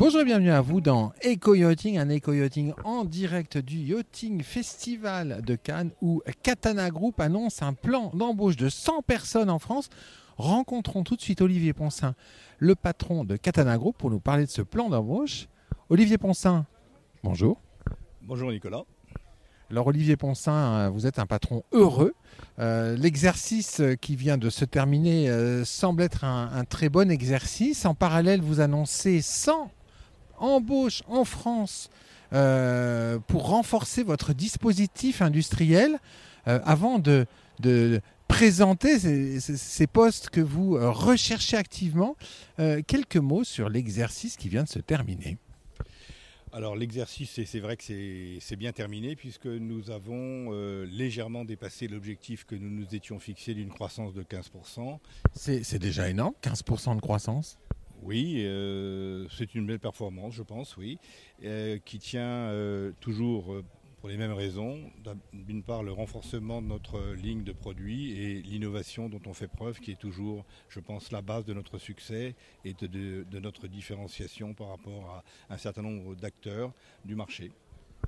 Bonjour et bienvenue à vous dans Eco Yachting, un Eco Yachting en direct du Yachting Festival de Cannes où Katana Group annonce un plan d'embauche de 100 personnes en France. Rencontrons tout de suite Olivier Poncin, le patron de Katana Group, pour nous parler de ce plan d'embauche. Olivier Poncin, bonjour. Bonjour Nicolas. Alors Olivier Poncin, euh, vous êtes un patron heureux. Euh, l'exercice qui vient de se terminer euh, semble être un, un, très bon exercice. En parallèle, vous annoncez 100 embauche en France euh, pour renforcer votre dispositif industriel euh, avant de, de présenter ces, ces, postes que vous euh, recherchez activement. Euh, quelques mots sur l'exercice qui vient de se terminer. Alors l'exercice, c'est vrai que c'est bien terminé puisque nous avons euh, légèrement dépassé l'objectif que nous nous étions fixé d'une croissance de 15%. C'est déjà énorme, 15% de croissance? Oui, euh, c'est une belle performance, je pense, oui, euh, qui tient euh, toujours pour les mêmes raisons. D'une part, le renforcement de notre ligne de produits et l'innovation dont on fait preuve, qui est toujours, je pense, la base de notre succès et de, de, de notre différenciation par rapport à un certain nombre d'acteurs du marché.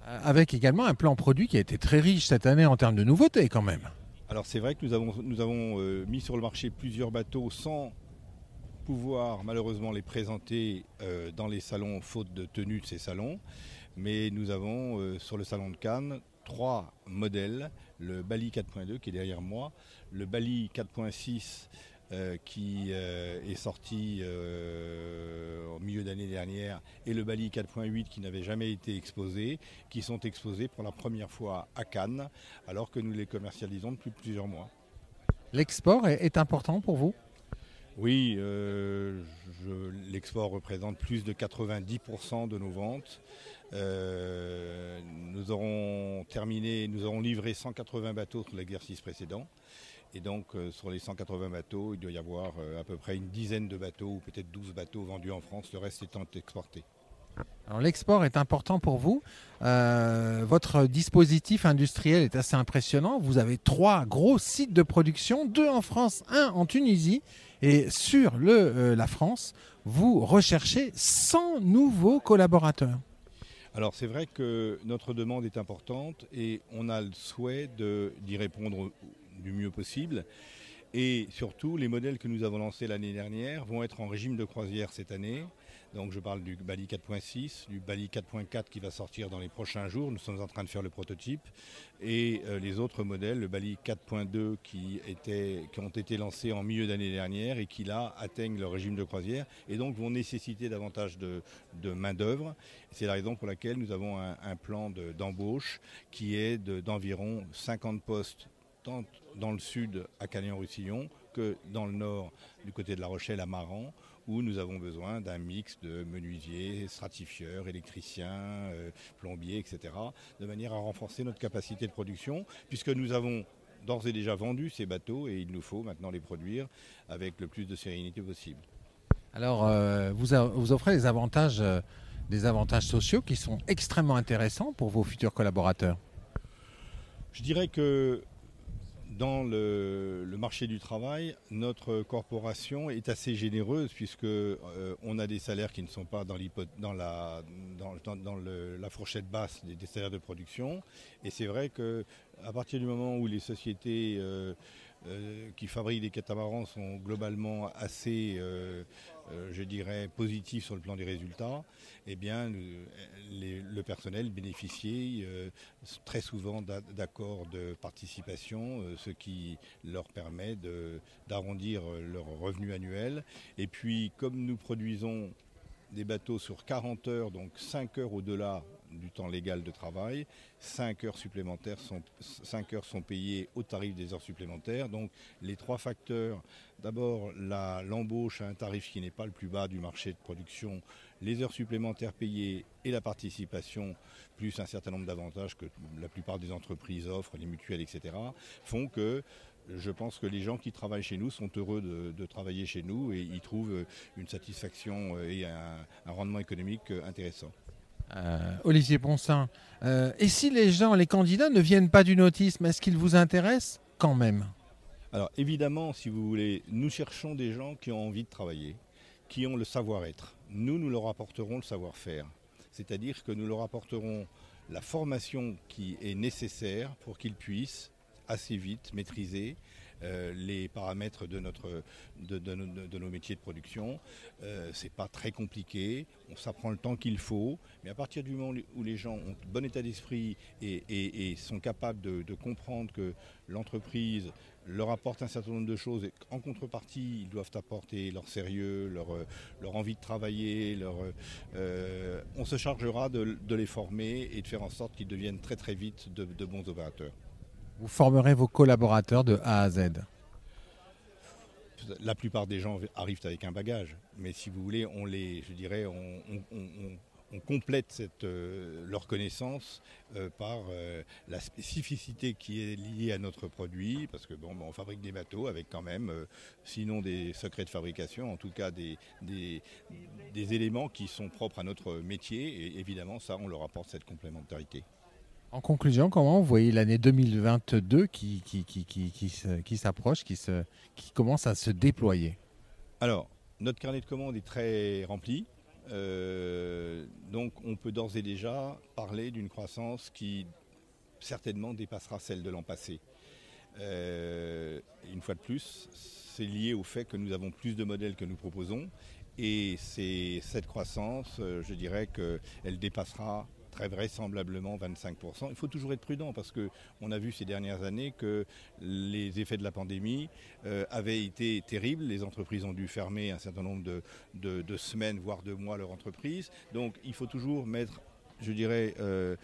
Avec également un plan produit qui a été très riche cette année en termes de nouveautés quand même. Alors c'est vrai que nous avons, nous avons mis sur le marché plusieurs bateaux sans pouvoir malheureusement les présenter euh, dans les salons faute de tenue de ces salons. Mais nous avons euh, sur le salon de Cannes trois modèles. Le Bali 4.2 qui est derrière moi, le Bali 4.6 euh, qui est sorti au milieu d'année dernière et le Bali 4.8 qui n'avait jamais été exposé, qui sont exposés pour la première fois à Cannes alors que nous les commercialisons depuis plusieurs mois. L'export est important pour vous? Oui, euh, l'export représente plus de 90% de nos ventes. Euh, nous aurons terminé, nous aurons livré 180 bateaux sur l'exercice précédent. Et donc euh, sur les 180 bateaux, il doit y avoir à peu près une dizaine de bateaux, ou peut-être 12 bateaux vendus en France, le reste étant exporté. Alors l'export est important pour vous. Votre dispositif industriel est assez impressionnant. Vous avez trois gros sites de production, deux en France, un en Tunisie. Et sur le, euh, la France, vous recherchez 100 nouveaux collaborateurs. Alors c'est vrai que notre demande est importante et on a le souhait d'y répondre du mieux possible. Et surtout, les modèles que nous avons lancés l'année dernière vont être en régime de croisière cette année. Donc je parle du Bali 4.6, du Bali 4.4 qui va sortir dans les prochains jours. Nous sommes en train de faire le prototype. Et euh, les autres modèles, le Bali 4.2 qui, ont été lancés en milieu d'année dernière et qui là atteignent le régime de croisière et donc vont nécessiter davantage de, main-d'œuvre. C'est la raison pour laquelle nous avons un, plan d'embauche de, qui est d'environ 50 postes tant dans le sud à Cagnan-Roussillon que dans le nord du côté de La Rochelle à Maran où nous avons besoin d'un mix de menuisiers, stratifieurs, électriciens, euh, plombiers, etc. de manière à renforcer notre capacité de production puisque nous avons d'ores et déjà vendu ces bateaux et il nous faut maintenant les produire avec le plus de sérénité possible. Alors euh, vous, a, vous, offrez des avantages, euh, des avantages sociaux qui sont extrêmement intéressants pour vos futurs collaborateurs. Je dirais que dans le, marché du travail, notre corporation est assez généreuse puisque euh, on a des salaires qui ne sont pas dans, dans, la, dans, dans, la, fourchette basse des, des, salaires de production. Et c'est vrai que à partir du moment où les sociétés euh, euh, qui fabriquent des catamarans sont globalement assez, euh, euh, je dirais, positifs sur le plan des résultats, eh bien, le, personnel bénéficie euh, très souvent d'accords de participation, ce qui leur permet d'arrondir leur revenu annuel. Et puis, comme nous produisons des bateaux sur 40 heures, donc 5 heures au-delà du temps légal de travail. 5 heures supplémentaires sont, 5 heures sont payées au tarif des heures supplémentaires. Donc les trois facteurs, d'abord l'embauche à un tarif qui n'est pas le plus bas du marché de production, les heures supplémentaires payées et la participation, plus un certain nombre d'avantages que la plupart des entreprises offrent, les mutuelles, etc., font que je pense que les gens qui travaillent chez nous sont heureux de, travailler chez nous et ils trouvent une satisfaction et un rendement économique intéressant. Euh, Olivier Poncin, euh, et si les gens, les candidats ne viennent pas du nautisme, est-ce qu'ils vous intéressent quand même? Alors évidemment, si vous voulez, nous cherchons des gens qui ont envie de travailler, qui ont le savoir-être. Nous, nous leur apporterons le savoir-faire. C'est-à-dire que nous leur apporterons la formation qui est nécessaire pour qu'ils puissent assez vite maîtriser euh, les paramètres de, nos métiers de production. Euh, c'est pas très compliqué, on s'apprend le temps qu'il faut, mais à partir du moment où les gens ont bon état d'esprit et, sont capables de, comprendre que l'entreprise leur apporte un certain nombre de choses et en contrepartie, ils doivent apporter leur sérieux, leur, leur envie de travailler. Euh, on se chargera de, les former et de faire en sorte qu'ils deviennent très très vite de bons opérateurs. Vous formerez vos collaborateurs de A à Z La plupart des gens arrivent avec un bagage, mais si vous voulez, on les, je dirais, on, complète euh, leur connaissance euh, par euh, la spécificité qui est liée à notre produit, parce que bon, on fabrique des bateaux avec quand même, sinon des secrets de fabrication, en tout cas des éléments qui sont propres à notre métier, et évidemment ça, on leur apporte cette complémentarité. En conclusion, comment vous voyez l'année 2022 qui, qui, qui, qui s'approche, qui, qui commence à se déployer? Alors, notre carnet de commandes est très rempli. Euh, donc on peut d'ores et déjà parler d'une croissance qui certainement dépassera celle de l'an passé. Euh, une fois de plus, c'est lié au fait que nous avons plus de modèles que nous proposons et c'est cette croissance, euh, je dirais qu'elle dépassera très vraisemblablement 25%. Il faut toujours être prudent parce qu'on a vu ces dernières années que les effets de la pandémie euh, avaient été terribles. Les entreprises ont dû fermer un certain nombre de, semaines, voire de mois leur entreprise. Donc il faut toujours mettre je dirais, euh,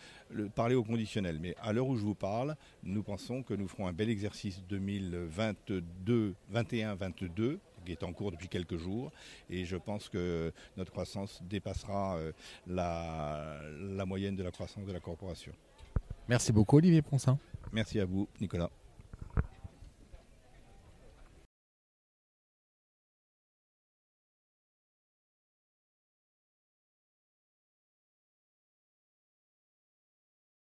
parler au conditionnel. Mais à l'heure où je vous parle, nous pensons que nous ferons un bel exercice 2022, 21-22 qui est en cours depuis quelques jours. Et je pense que notre croissance dépassera euh, la, la moyenne de la croissance de la corporation. Merci beaucoup Olivier Ponsin. Merci à vous Nicolas.